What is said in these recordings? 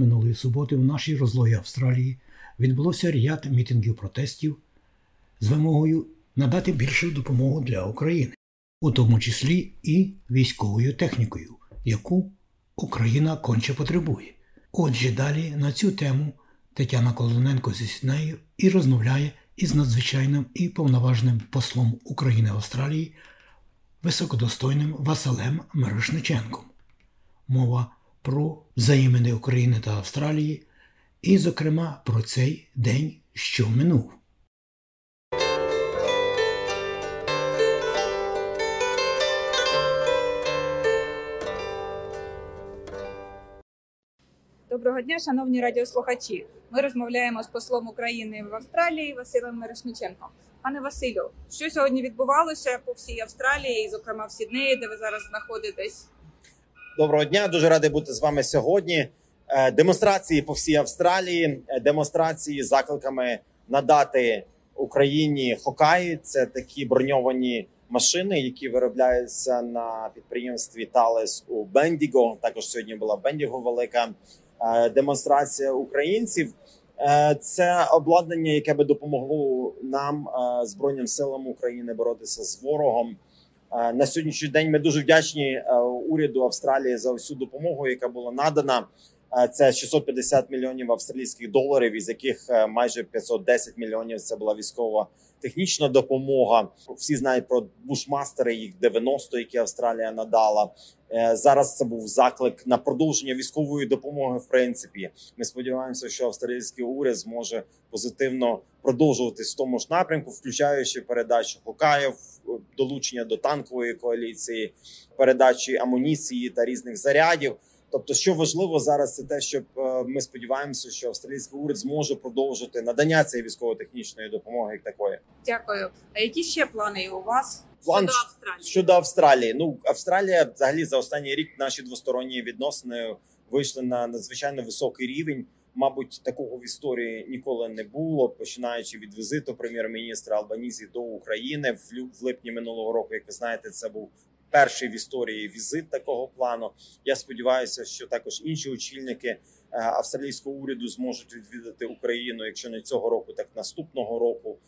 Минулої суботи в нашій розлогі Австралії відбулося ряд мітингів протестів з вимогою надати більшу допомогу для України, у тому числі і військовою технікою, яку Україна конче потребує. Отже, далі на цю тему Тетяна Колоненко зі Сінею і розмовляє із надзвичайним і повноважним послом України в Австралії, високодостойним Василем Мирошниченком. Мова про взаємини України та Австралії, і, зокрема, про цей день, що минув. Доброго дня, шановні радіослухачі. Ми розмовляємо з послом України в Австралії Василем Мирошниченком. Пане Василю, що сьогодні відбувалося по всій Австралії, зокрема в Сіднеї, де ви зараз знаходитесь? Доброго дня, дуже радий бути з вами сьогодні. Е, Демонстрації по всій Австралії, е, демонстрації з закликами надати Україні Хокаї. Це такі броньовані машини, які виробляються на підприємстві Талес у Бендіго. Також сьогодні була в Бендіго велика е, демонстрація українців. Це обладнання, яке би допомогло нам збройним силам України боротися з ворогом. На сьогоднішній день ми дуже вдячні уряду Австралії за всю допомогу, яка була надана. Е, Це 650 мільйонів австралійських доларів, із яких е, майже 510 мільйонів це була військова технічна допомога. Всі знають про бушмастери, їх 90, які Австралія надала. Е, Зараз це був заклик на продовження військової допомоги. В принципі, ми сподіваємося, що австралійський уряд зможе позитивно продовжуватись в тому ж напрямку, включаючи передачу Хокаїв, долучення до танкової коаліції, передачі амуніції та різних зарядів. Тобто, що важливо зараз, це те, щоб е, ми сподіваємося, що австралійський уряд зможе продовжити надання цієї військово-технічної допомоги як такої. Дякую. А які ще плани у вас План щодо Австралії? Щодо Австралії, ну Австралія взагалі за останній рік наші двосторонні відносини вийшли на надзвичайно високий рівень. Мабуть, такого в історії ніколи не було. Починаючи від візиту прем'єр-міністра Албанізі до України в липні минулого року. Як ви знаєте, це був перший в історії візит такого плану. Я сподіваюся, що також інші очільники е, австралійського уряду зможуть відвідати Україну, якщо не цього року, так наступного року.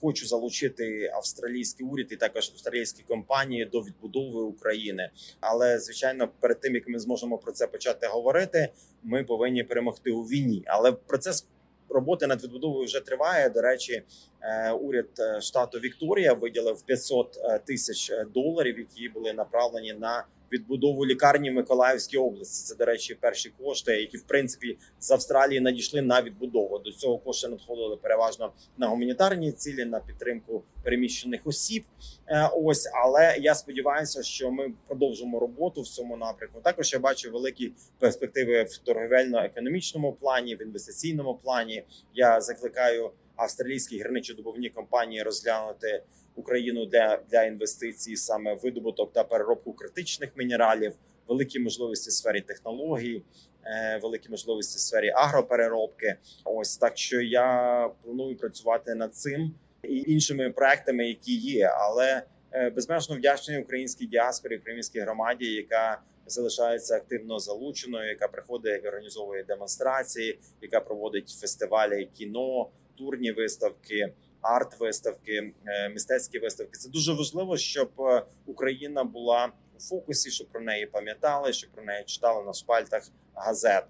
Хочу залучити австралійський уряд і також австралійські компанії до відбудови України. Але звичайно, перед тим як ми зможемо про це почати говорити, ми повинні перемогти у війні. Але процес роботи над відбудовою вже триває. До речі, е, уряд е, штату Вікторія виділив 500 е, тисяч доларів, які були направлені на відбудову лікарні в Миколаївській області. Це, до речі, перші кошти, які в принципі з Австралії надійшли на відбудову. До цього кошти надходили переважно на гуманітарні цілі, на підтримку переміщених осіб. Е, Ось, але я сподіваюся, що ми продовжимо роботу в цьому напрямку. Також я бачу великі перспективи в торговельно-економічному плані, в інвестиційному плані. Я закликаю австралійські гірничодобувні компанії розглянути Україну для, для інвестицій саме видобуток та переробку критичних мінералів, великі можливості в сфері технологій, е, великі можливості в сфері агропереробки. Ось так що я планую працювати над цим і іншими проектами, які є, але е, безмежно вдячний українській діаспорі, українській громаді, яка залишається активно залученою, яка приходить організовує демонстрації, яка проводить фестивалі кіно, турні виставки, арт-виставки, е, мистецькі виставки. Це дуже важливо, щоб е, Україна була у фокусі, щоб про неї пам'ятали, щоб про неї читали на шпальтах газет.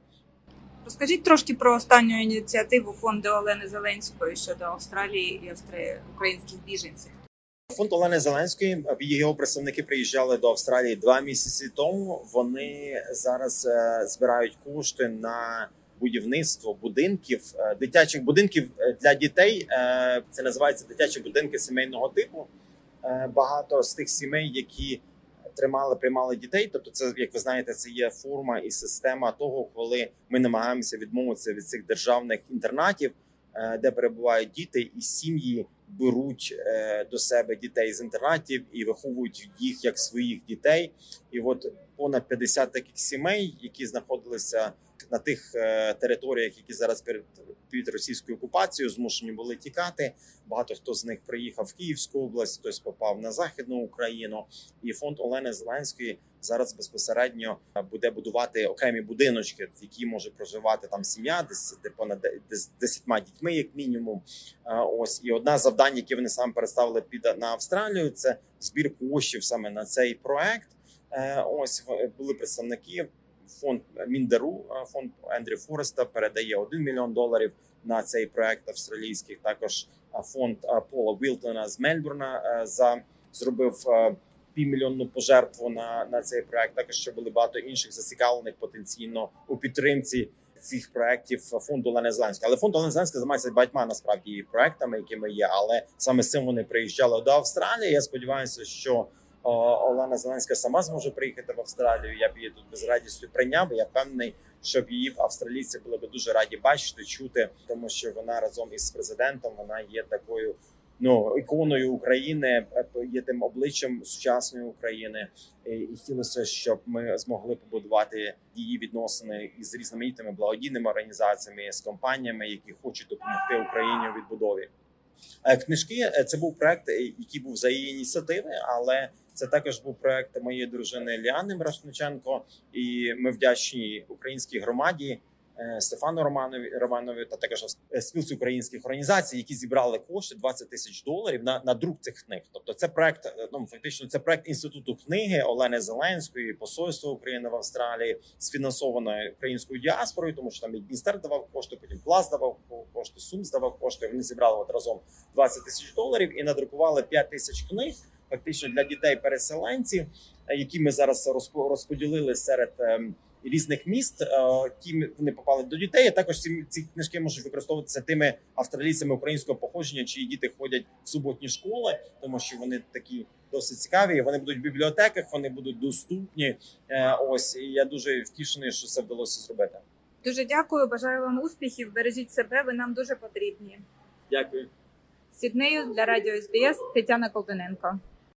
Розкажіть трошки про останню ініціативу фонду Олени Зеленської щодо Австралії і українських біженців. Фонд Олени Зеленської його представники приїжджали до Австралії два місяці тому. Вони зараз е, збирають кошти на будівництво будинків, е, дитячих будинків е, для дітей. Е, Це називається дитячі будинки сімейного типу. Багато з тих сімей, які тримали, приймали дітей. Тобто, це як ви знаєте, це є форма і система того, коли ми намагаємося відмовитися від цих державних інтернатів, де перебувають діти, і сім'ї беруть до себе дітей з інтернатів і виховують їх як своїх дітей. І от понад 50 таких сімей, які знаходилися на тих е, територіях, які зараз перед під російською окупацією, змушені були тікати. Багато хто з них приїхав в Київську область, хтось попав на західну Україну. І фонд Олени Зеленської зараз безпосередньо буде будувати окремі будиночки, в які може проживати там сім'я, десь де понад десятьма дітьми, як мінімум. Ось і одне з завдань, які вони саме переставили під на Австралію, це збір коштів саме на цей проект. Е, Ось були представники. Фонд Міндеру, е, фонд Ендрю Фореста передає 1 мільйон доларів на цей проект австралійський. Також е, фонд Пола Вілтона з Мельбурна за зробив півмільйонну пожертву на, на цей проект. Також ще були багато інших зацікавлених потенційно у підтримці цих проектів фонду Олени Зеленської. Але фонд Олени Зеленської займається багатьма насправді проектами, якими є. Але саме з цим вони приїжджали до Австралії. Я сподіваюся, що Олена Зеленська сама зможе приїхати в Австралію. Я б її тут без радістю прийняв. Я впевнений, що б її австралійці були б дуже раді бачити, чути, тому що вона разом із президентом вона є такою. Ну, іконою України е, є тим обличчям сучасної України, і хотілося, щоб ми змогли побудувати її відносини із різноманітними благодійними організаціями з компаніями, які хочуть допомогти Україні у відбудові. Е, Книжки е, це був проект, е, який був за її ініціативи, але це також був проект моєї дружини Ліани Мрашниченко, І ми вдячні українській громаді Стефану Романові Романові та також е, спілці українських організацій, які зібрали кошти 20 тисяч доларів на, на друк цих книг. Тобто, це проект е, ну фактично це проект інституту книги Олени Зеленської, посольства України в Австралії, сфінансовано українською діаспорою, тому що там і Дністер давав кошти, потім Пласт давав кошти, Сум здавав кошти. Вони зібрали от разом 20 тисяч доларів і надрукували 5 тисяч книг, фактично для дітей-переселенців, е, які ми зараз розпо- розподілили серед. Різних міст, е, ті вони попали до дітей. а Також ці, ці книжки можуть використовуватися тими австралійцями українського походження, чиї діти ходять в суботні школи, тому що вони такі досить цікаві. Вони будуть в бібліотеках, вони будуть доступні. Е, Ось і я дуже втішений, що це вдалося зробити. Дуже дякую, бажаю вам успіхів. Бережіть себе, ви нам дуже потрібні. Дякую. Сіднею для радіо СБС Тетяна Ковтоненко.